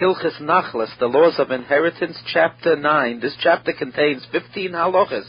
Hilchis Nachlas, the laws of inheritance, chapter 9. This chapter contains 15 halachas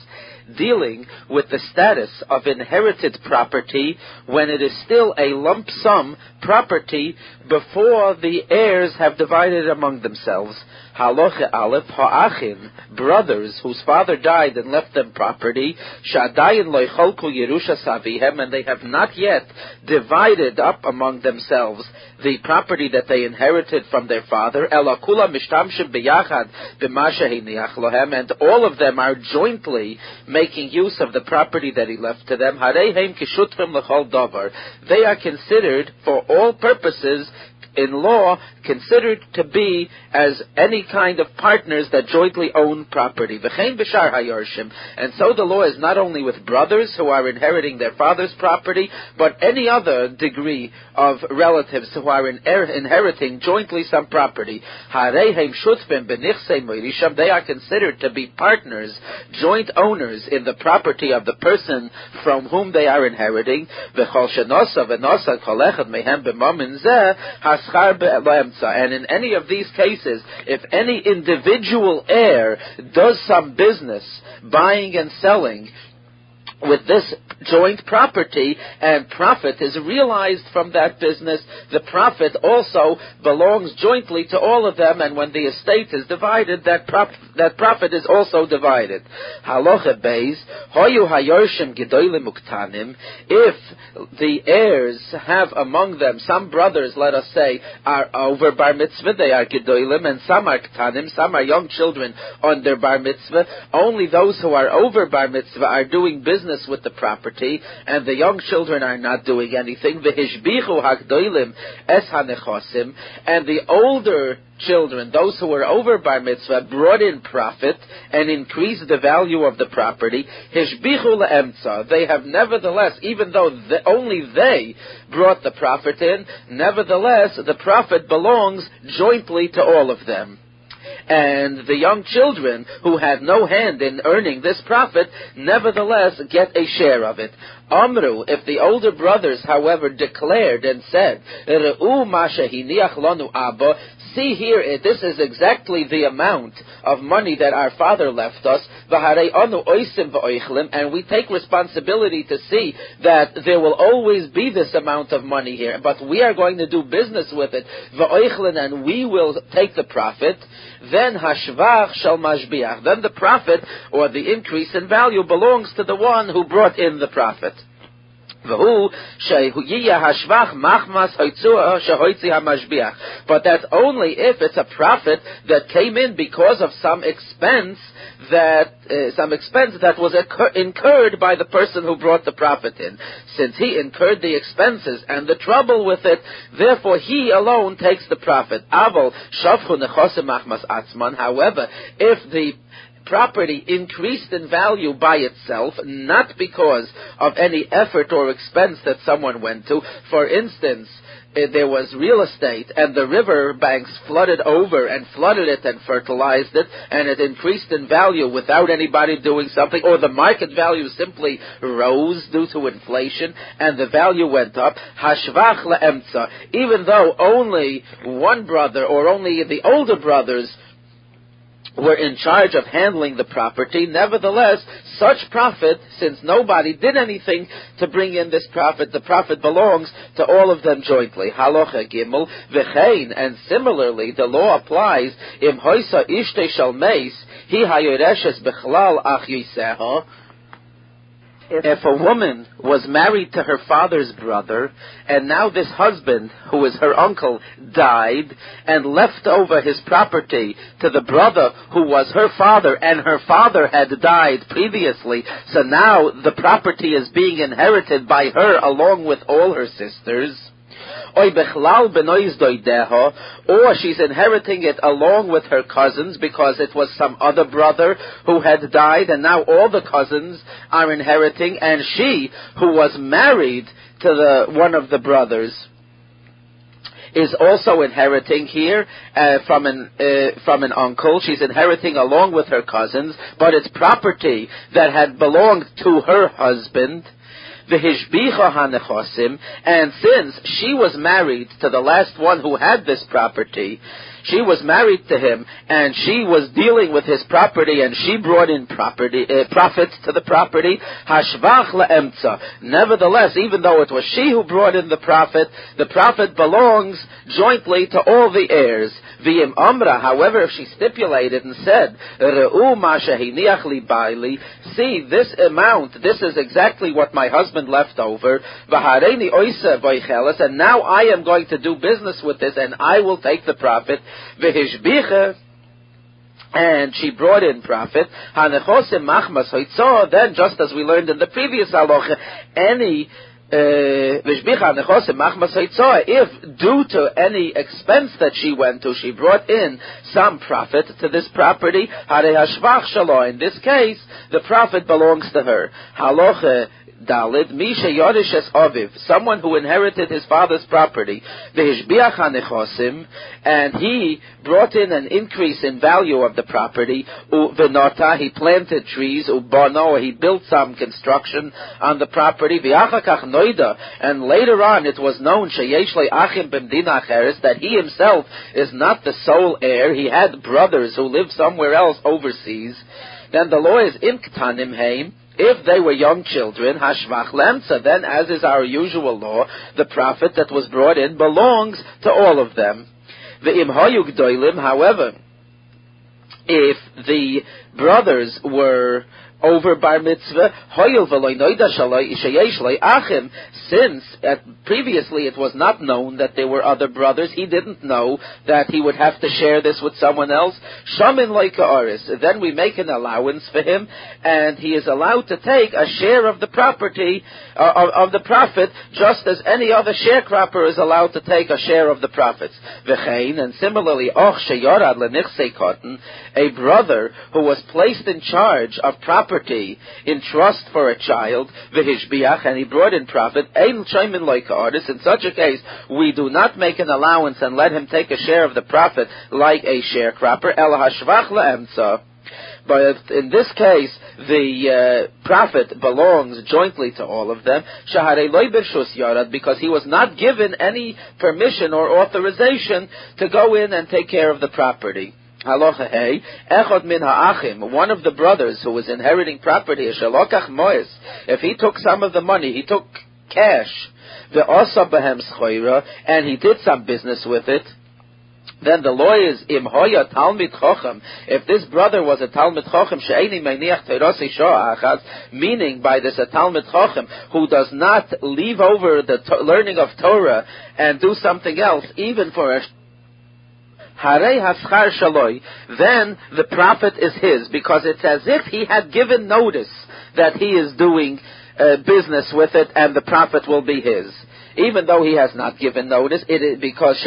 dealing with the status of inherited property when it is still a lump sum property before the heirs have divided among themselves. Halacha Aleph, Ha'achin, brothers whose father died and left them property, Shadayin loicholku Yerusha Savihem, and they have not yet divided up among themselves the property that they inherited from their father, Elakula Mishtamshim Biyachad B'masha and all of them are jointly making use of the property that he left to them. Harehem Kishutrim L'chol Dover. They are considered, for all purposes, in law considered to be as any kind of partners that jointly own property. And so the law is not only with brothers who are inheriting their father's property, but any other degree of relatives who are in er- inheriting jointly some property. They are considered to be partners, joint owners in the property of the person from whom they are inheriting and in any of these cases, if any individual heir does some business, buying and selling, with this joint property and profit is realized from that business, the profit also belongs jointly to all of them, and when the estate is divided, that, prop, that profit is also divided. Halacha beis, hoyu hayorshim gedolim uktanim, if the heirs have among them, some brothers, let us say, are over bar mitzvah, they are gedolim, and some are ktanim, some are young children under bar mitzvah, only those who are over bar mitzvah are doing business business with the property, and the young children are not doing anything. V'hishbichu hakdoilim es hanechosim, and the older children, those who were over bar mitzvah, brought in profit and increased the value of the property. Hishbichu le'emtza. They have nevertheless, even though the, only they brought the profit in, nevertheless the profit belongs jointly to all of them and the young children who had no hand in earning this profit nevertheless get a share of it. Amru, if the older brothers, however, declared and said, see here, eh, this is exactly the amount of money that our father left us, and we take responsibility to see that there will always be this amount of money here, but we are going to do business with it, and we will take the profit, then hashvach shall mashbiach, then the profit or the increase in value belongs to the one who brought in the profit. But that's only if it's a profit that came in because of some expense that uh, some expense that was incurred by the person who brought the profit in. Since he incurred the expenses and the trouble with it, therefore he alone takes the profit. However, if the property increased in value by itself, not because of any effort or expense that someone went to. For instance, eh, there was real estate and the river banks flooded over and flooded it and fertilized it and it increased in value without anybody doing something or the market value simply rose due to inflation and the value went up hashvach even though only one brother or only the older brothers were in charge of handling the property. Nevertheless, such profit, since nobody did anything to bring in this profit, the profit belongs to all of them jointly. Halacha gimel v'chein, and similarly, the law applies im hoisa ishte shal meis hi hayoreshes bechlal ach yiseha if a woman was married to her father's brother, and now this husband, who is her uncle, died, and left over his property to the brother who was her father, and her father had died previously, so now the property is being inherited by her along with all her sisters, or she's inheriting it along with her cousins because it was some other brother who had died and now all the cousins are inheriting and she who was married to the one of the brothers is also inheriting here uh, from an uh, from an uncle. She's inheriting along with her cousins, but it's property that had belonged to her husband v'hishbicha hanechosim, and since she was married to the last one who had this property, she was married to him, and she was dealing with his property, and she brought in property uh, profits to the property. Hashvach leemtza. Nevertheless, even though it was she who brought in the profit, the profit belongs jointly to all the heirs. V'im amra. However, if she stipulated and said, "Re'u ma li baili," see this amount. This is exactly what my husband left over. V'hareni oisa and now I am going to do business with this, and I will take the profit. V'hishbicha and she brought in profit. Hanechosim machmas Then, just as we learned in the previous halacha, any uh, if due to any expense that she went to, she brought in some profit to this property, in this case, the profit belongs to her. Halacha Dalid, Misha Yorishes Aviv, someone who inherited his father's property, Vehishbiach HaNechosim, and he brought in an increase in value of the property, Venota, he planted trees, Ubano, he built some construction on the property, V'achakach Noida, and later on it was known, Sheyesh Achim B'mdina Acheres, that he himself is not the sole heir, he had brothers who lived somewhere else overseas, then the law is in Ktanim Haim, if they were young children, hashvach lemtza, then as is our usual law, the profit that was brought in belongs to all of them. The imhayuk doilim, however, if the brothers were over bar mitzvah, since at, previously it was not known that there were other brothers, he didn't know that he would have to share this with someone else. Shamin. Then we make an allowance for him, and he is allowed to take a share of the property uh, of, of, the profit, just as any other sharecropper is allowed to take a share of the profits. And similarly, a brother who was placed in charge of property property in trust for a child, v'hishbiach, and he brought in profit, ein shaymin like artist. In such a case, we do not make an allowance and let him take a share of the profit like a sharecropper, el hashvach le'emtza. But in this case, the uh, profit belongs jointly to all of them. because he was not given any permission or authorization to go in and take care of the property. Halacha hey, echad min ha'achim, one of the brothers who was inheriting property, shalokach mois, if he took some of the money, he took cash, the osa behem schoira, and he did some business with it, then the lawyers im hoya talmid chochem. If this brother was a talmid chochem she'eni meiniach teirasi achaz, meaning by this a talmid chochem who does not leave over the to- learning of Torah and do something else, even for a Haschar shaloi, then the profit is his, because it's as if he had given notice that he is doing uh, business with it, and the profit will be his even though he has not given notice, it is because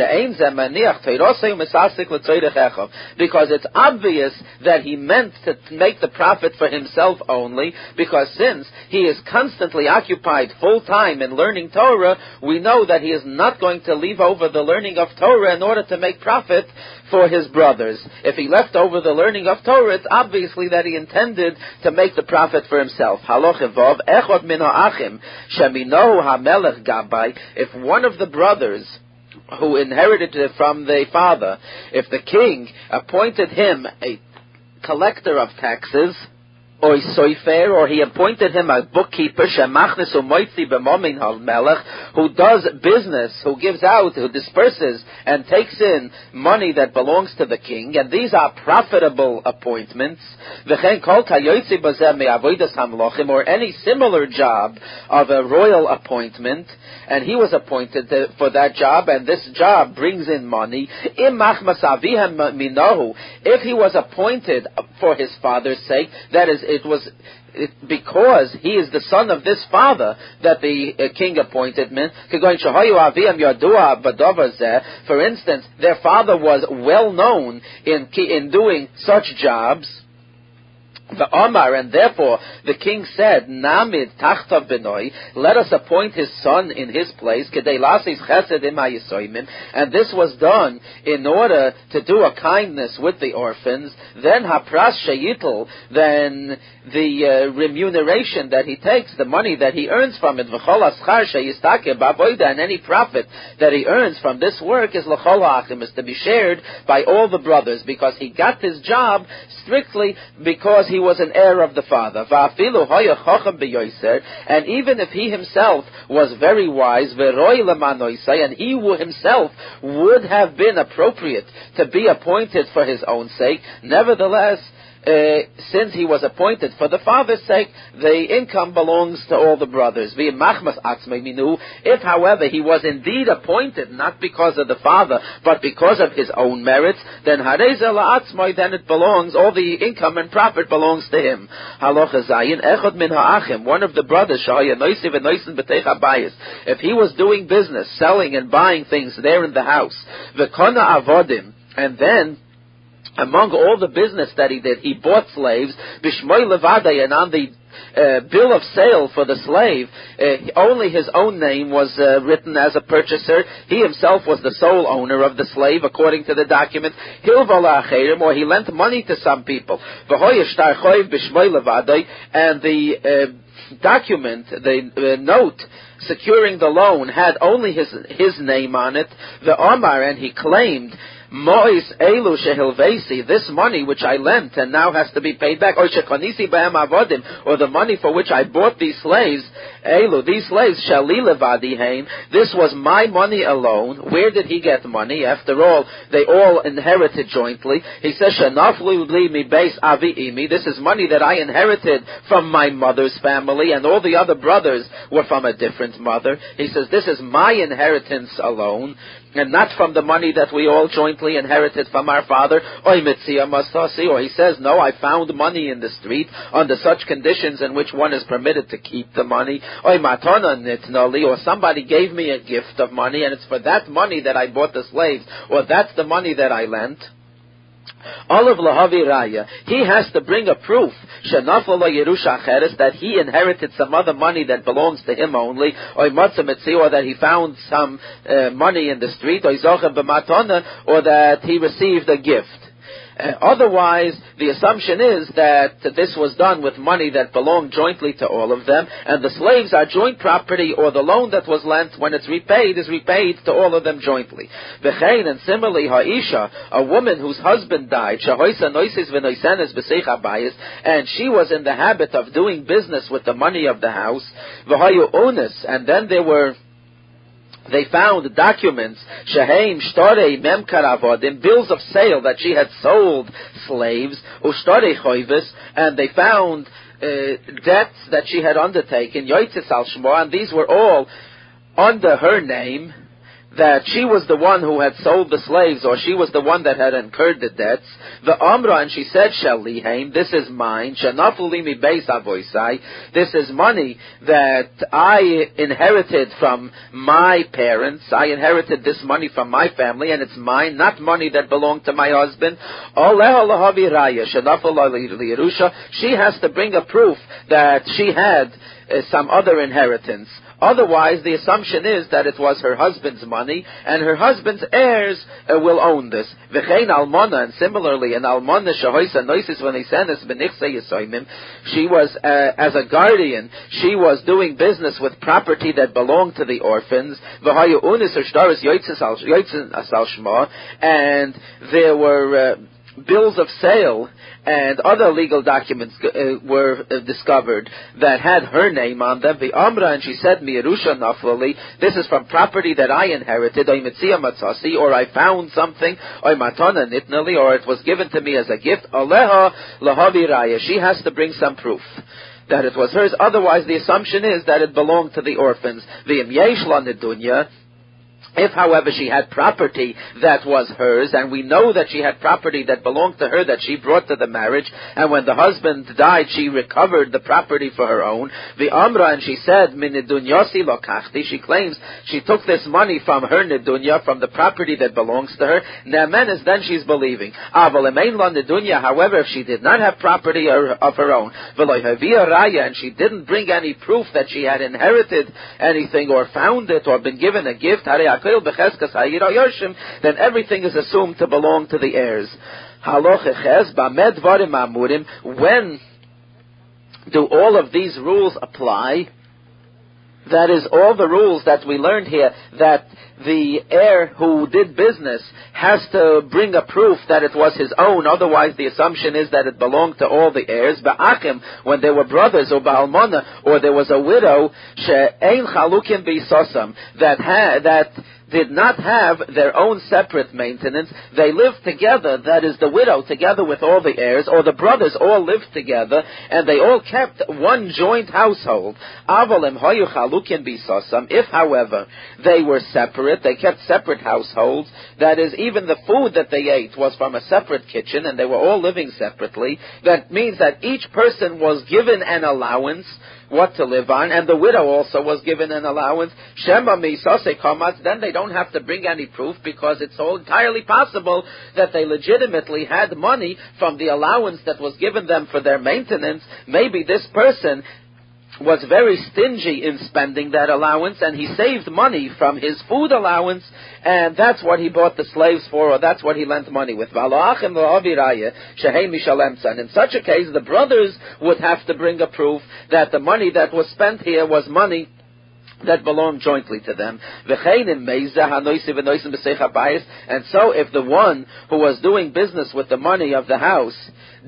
because it's obvious that he meant to make the profit for himself only, because since he is constantly occupied full time in learning Torah, we know that he is not going to leave over the learning of Torah in order to make profit for his brothers. If he left over the learning of Torah, it's obviously that he intended to make the profit for himself. if one of the brothers who inherited it from the father, if the king appointed him a collector of taxes, or he appointed him a bookkeeper, who does business, who gives out, who disperses and takes in money that belongs to the king, and these are profitable appointments. Or any similar job of a royal appointment, and he was appointed for that job, and this job brings in money. If he was appointed for his father's sake, that is, it was it, because he is the son of this father that the uh, king appointed him. For instance, their father was well known in in doing such jobs the Omar, and therefore the king said, Namid tachtav benoi, let us appoint his son in his place, and this was done in order to do a kindness with the orphans, then hapras shayitl, then the uh, remuneration that he takes, the money that he earns from it, and any profit that he earns from this work is is to be shared by all the brothers, because he got his job strictly because he was an heir of the father. And even if he himself was very wise, and he himself would have been appropriate to be appointed for his own sake, nevertheless, uh, since he was appointed for the father's sake, the income belongs to all the brothers. If, however, he was indeed appointed not because of the father, but because of his own merits, then then it belongs, all the income and profit belongs to him. One of the brothers, if he was doing business, selling and buying things there in the house, the avodim, and then among all the business that he did, he bought slaves, bishmoy levade, and on the uh, bill of sale for the slave, uh, only his own name was uh, written as a purchaser. He himself was the sole owner of the slave, according to the document. Or he lent money to some people. And the uh, document, the uh, note, securing the loan had only his his name on it, the Omar, and he claimed Mois elu shehilvesi, this money which I lent and now has to be paid back, or shekonisi b'hem avodim, or the money for which I bought these slaves, elu, these slaves, this was my money alone. Where did he get money? After all, they all inherited jointly. He says, shenaflu li mi base avi this is money that I inherited from my mother's family, and all the other brothers were from a different mother. He says, this is my inheritance alone and not from the money that we all jointly inherited from our father. Or he says, no, I found money in the street under such conditions in which one is permitted to keep the money. Or somebody gave me a gift of money and it's for that money that I bought the slaves, or that's the money that I lent. Olive Lahavi Raya, he has to bring a proof, that he inherited some other money that belongs to him only, or that he found some uh, money in the street, or zochen b'matana, or that he received a gift. Uh, otherwise, the assumption is that this was done with money that belonged jointly to all of them, and the slaves are joint property, or the loan that was lent, when it's repaid, is repaid to all of them jointly. V'chein, and similarly, ha'isha, a woman whose husband died, noisis and she was in the habit of doing business with the money of the house, v'hayu onis, and then there were they found documents, Sheheim Shtore Memkaravodim, bills of sale that she had sold slaves, Ushtore Choivis, and they found uh, debts that she had undertaken, Yoitzis al and these were all under her name, that she was the one who had sold the slaves, or she was the one that had incurred the debts. The Amra, and she said, Shalihaim, this is mine. Shanafulimi beis avoisai. This is money that I inherited from my parents. I inherited this money from my family, and it's mine, not money that belonged to my husband. She has to bring a proof that she had uh, some other inheritance. Otherwise, the assumption is that it was her husband's money, and her husband's heirs uh, will own this. V'chein almona, and similarly, an almona shahoisa noisis when benichse she was, uh, as a guardian, she was doing business with property that belonged to the orphans. V'hayu unis asal and there were uh, bills of sale and other legal documents uh, were uh, discovered that had her name on them. The Amra, and she said, Mirusha Naflali, this is from property that I inherited, or I found something, or or it was given to me as a gift. Aleha Lahavi Raya. She has to bring some proof that it was hers. Otherwise, the assumption is that it belonged to the orphans. The Yesh Nidunya, If, however, she had property that was hers, and we know that she had property that belonged to her that she brought to the marriage, and when the husband died, she recovered the property for her own, the Amra, and she said, Minidunyasi lokachti, she claims she took this money from her nidunya, from the property that belongs to her, Ne'menes, then she's believing. Ah, Aval nidunya, however, if she did not have property of her own, raya, and she didn't bring any proof that she had inherited anything, or found it, or been given a gift, then everything is assumed to belong to the heirs. When do all of these rules apply? That is all the rules that we learned here that the heir who did business has to bring a proof that it was his own, otherwise the assumption is that it belonged to all the heirs. Ba'achim, when they were brothers, or Ba'almana, or there was a widow, she'ein chalukim b'isosam, that had, that did not have their own separate maintenance. They lived together, that is the widow together with all the heirs, or the brothers all lived together, and they all kept one joint household. Avalem hayu chalukim beisosam. If, however, they were separate, they kept separate households, that is, even the food that they ate was from a separate kitchen, and they were all living separately, that means that each person was given an allowance what to live on, and the widow also was given an allowance. Shema misase kamatz, then they don't have to bring any proof because it's all entirely possible that they legitimately had money from the allowance that was given them for their maintenance. Maybe this person was very stingy in spending that allowance, and he saved money from his food allowance, and that's what he bought the slaves for, or that's what he lent money with. And in such a case, the brothers would have to bring a proof that the money that was spent here was money that belonged jointly to them. And so if the one who was doing business with the money of the house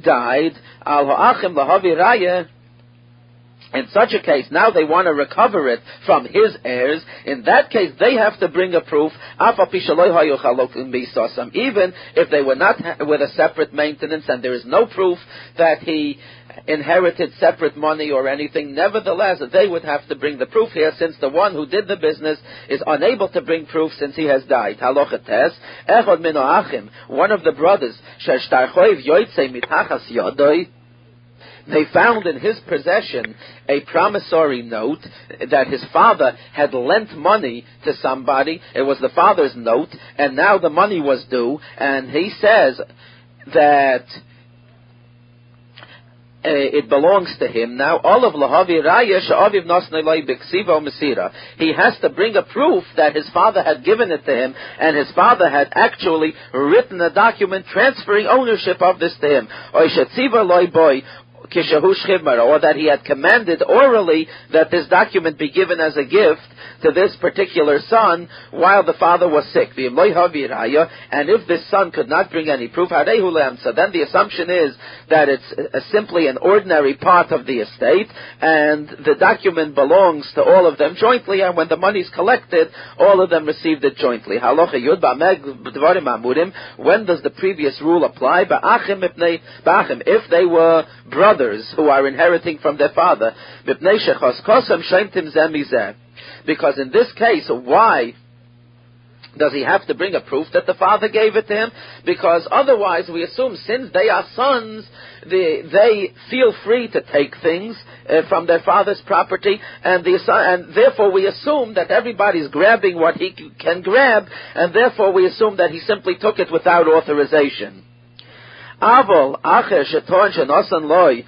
died, in such a case, now they want to recover it from his heirs. In that case, they have to bring a proof, even if they were not with a separate maintenance and there is no proof that he inherited separate money or anything. Nevertheless, they would have to bring the proof here since the one who did the business is unable to bring proof since he has died. One of the brothers, they found in his possession a promissory note that his father had lent money to somebody. It was the father's note, and now the money was due, and he says that uh, it belongs to him. Now, all of Lahavi Raya Sha'aviv Nosnelai Biksivo Mesira. He has to bring a proof that his father had given it to him, and his father had actually written a document transferring ownership of this to him. Boy, or that he had commanded orally that this document be given as a gift to this particular son while the father was sick. And if this son could not bring any proof, so then the assumption is that it's simply an ordinary part of the estate, and the document belongs to all of them jointly, and when the money is collected, all of them received it jointly. When does the previous rule apply? If they were brothers who are inheriting from their father. Because in this case, why does he have to bring a proof that the father gave it to him? Because otherwise, we assume since they are sons, they, they feel free to take things uh, from their father's property, and, the, and therefore we assume that everybody's grabbing what he can grab, and therefore we assume that he simply took it without authorization. Shenosan loy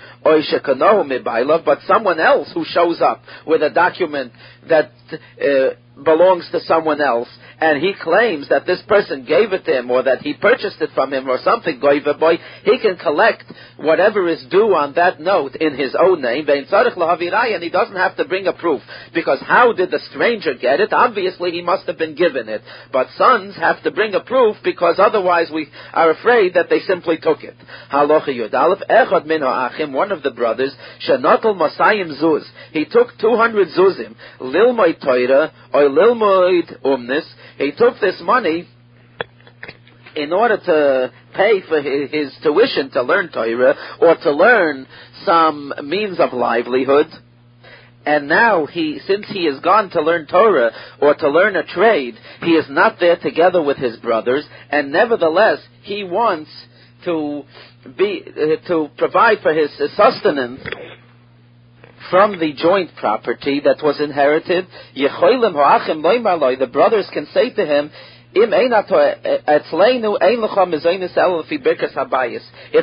but someone else who shows up with a document that uh, belongs to someone else, and he claims that this person gave it to him or that he purchased it from him or something, boy, he can collect whatever is due on that note in his own name, and he doesn't have to bring a proof. Because how did the stranger get it? Obviously he must have been given it. But sons have to bring a proof because otherwise we are afraid that they simply took it. One of the brothers, Shanatal Masayim Zuz, he took 200 Zuzim, Lilmoy Toira, or Lilmoid Umnis, he took this money in order to pay for his, tuition to learn Torah or to learn some means of livelihood. and now he, since he is gone to learn Torah or to learn a trade, he is not there together with his brothers, and nevertheless he wants to be uh, to provide for his sustenance from the joint property that was inherited. The brothers can say to him, if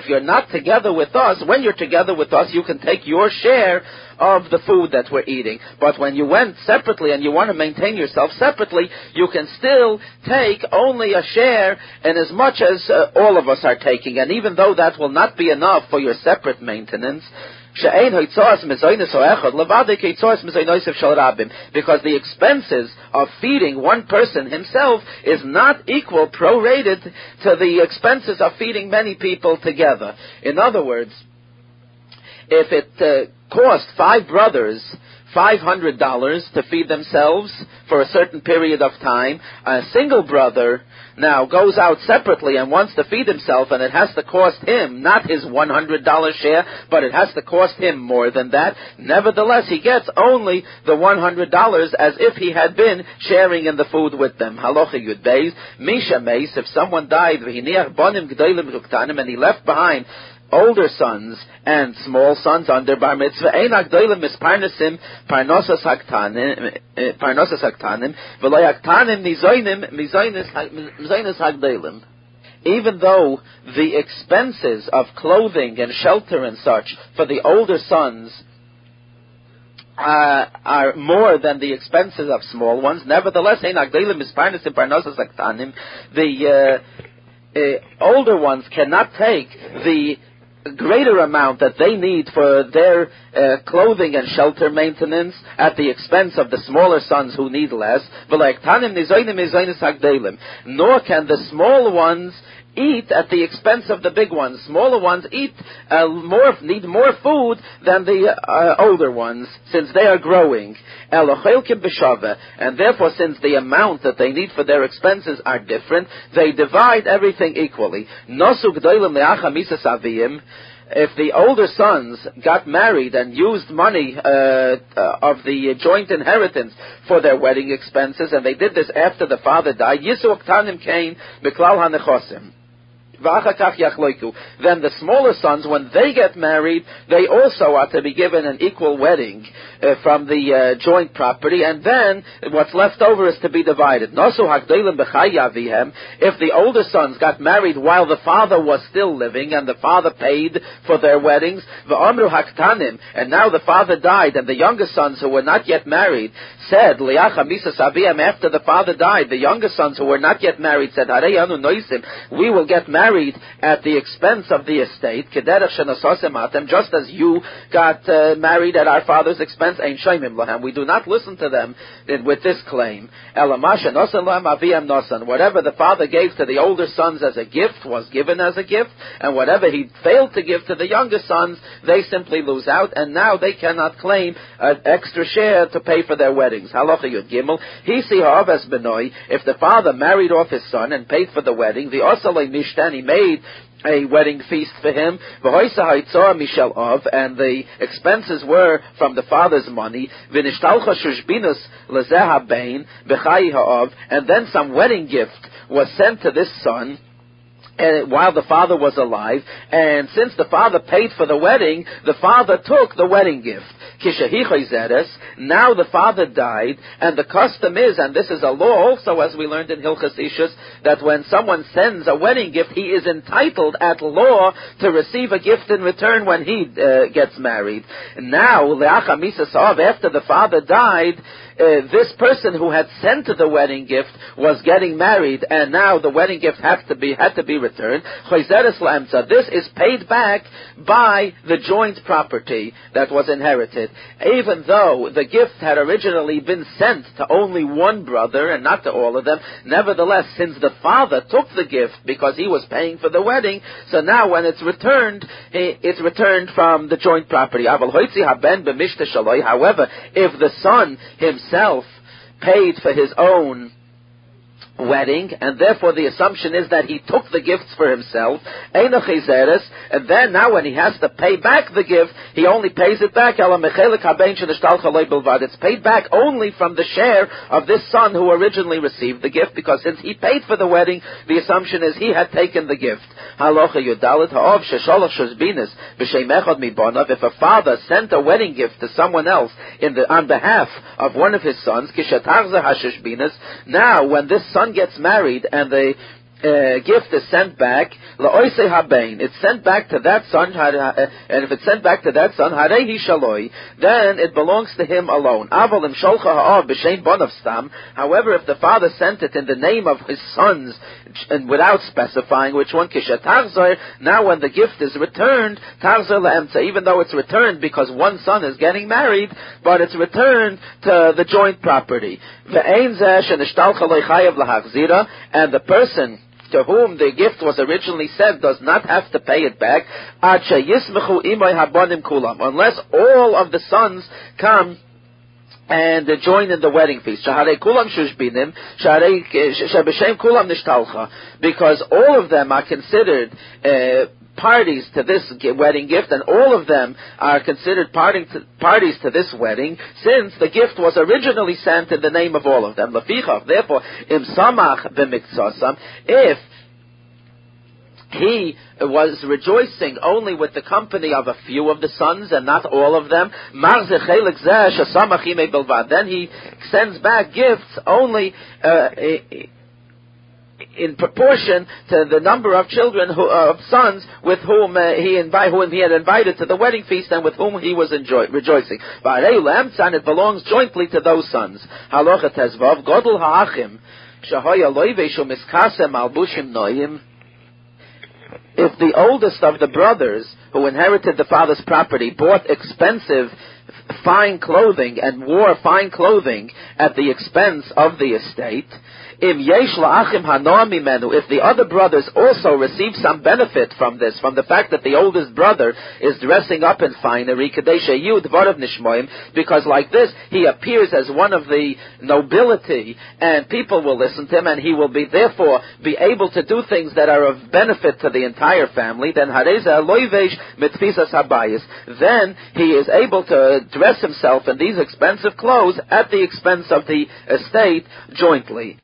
you're not together with us, when you're together with us, you can take your share of the food that we're eating. But when you went separately and you want to maintain yourself separately, you can still take only a share in as much as uh, all of us are taking. And even though that will not be enough for your separate maintenance, because the expenses of feeding one person himself is not equal, prorated to the expenses of feeding many people together. In other words, if it uh, cost five brothers $500 to feed themselves for a certain period of time, a single brother now goes out separately and wants to feed himself and it has to cost him not his $100 share, but it has to cost him more than that. Nevertheless, he gets only the $100 as if he had been sharing in the food with them. Halacha Yud Beis, Misha Meis, if someone died, and he left behind older sons and small sons under bar mitzvah. Ein agdolim misparnesim parnosas haktanim eh, parnosas haktanim v'lo haktanim mizoinim mizoinis hagdolim. Even though the expenses of clothing and shelter and such for the older sons uh, are more than the expenses of small ones. Nevertheless, the uh, uh, older ones cannot take the greater amount that they need for their uh, clothing and shelter maintenance at the expense of the smaller sons who need less. Nor can the small ones eat at the expense of the big ones. Smaller ones eat uh, more, need more food than the uh, older ones, since they are growing. And therefore, since the amount that they need for their expenses are different, they divide everything equally if the older sons got married and used money uh, uh, of the joint inheritance for their wedding expenses, and they did this after the father died, Yisu Aktanim Kain Miklal HaNechosim. Then the smaller sons, when they get married, they also are to be given an equal wedding uh, from the uh, joint property, and then what's left over is to be divided. If the older sons got married while the father was still living, and the father paid for their weddings, and now the father died, and the younger sons who were not yet married said, after the father died, the younger sons who were not yet married said, we will get married married at the expense of the estate, just as you got uh, married at our father's expense, we do not listen to them with this claim. Whatever the father gave to the older sons as a gift was given as a gift, and whatever he failed to give to the younger sons, they simply lose out, and now they cannot claim an extra share to pay for their weddings. Gimel, if the father married off his son and paid for the wedding, the Osalei Made a wedding feast for him. And the expenses were from the father's money. And then some wedding gift was sent to this son and while the father was alive, and since the father paid for the wedding, the father took the wedding gift. Now the father died, and the custom is, and this is a law also, as we learned in Hilchas Ishus, that when someone sends a wedding gift, he is entitled at law to receive a gift in return when he uh, gets married. Now, after the father died, uh, this person who had sent the wedding gift was getting married, and now the wedding gift had to be had to be returned. This is paid back by the joint property that was inherited, even though the gift had originally been sent to only one brother and not to all of them. Nevertheless, since the father took the gift because he was paying for the wedding, so now when it's returned, it's returned from the joint property. However, if the son himself himself paid for his own wedding, and therefore the assumption is that he took the gifts for himself, and then now when he has to pay back the gift, he only pays it back, it's paid back only from the share of this son who originally received the gift, because since he paid for the wedding, the assumption is he had taken the gift. If a father sent a wedding gift to someone else in the, on behalf of one of his sons, now when this son gets married and the uh, gift is sent back, it's sent back to that son, uh, and if it's sent back to that son, then it belongs to him alone. However, if the father sent it in the name of his sons, and without specifying which one, now when the gift is returned, even though it's returned because one son is getting married, but it's returned to the joint property. And the person to whom the gift was originally sent does not have to pay it back, unless all of the sons come and join in the wedding feast. Because all of them are considered uh, parties to this wedding gift, and all of them are considered to, parties to this wedding, since the gift was originally sent in the name of all of them. Therefore, im samach if he was rejoicing only with the company of a few of the sons and not all of them. Then he sends back gifts only uh, in proportion to the number of children, who, uh, of sons, with whom uh, he invi- whom he had invited to the wedding feast and with whom he was enjoy- rejoicing. And it belongs jointly to those sons. Halacha tezvav ha'achim if the oldest of the brothers who inherited the father's property bought expensive fine clothing and wore fine clothing at the expense of the estate, if the other brothers also receive some benefit from this, from the fact that the oldest brother is dressing up in finery, because like this, he appears as one of the nobility, and people will listen to him, and he will be, therefore, be able to do things that are of benefit to the entire family, then then he is able to dress himself in these expensive clothes at the expense of the estate jointly.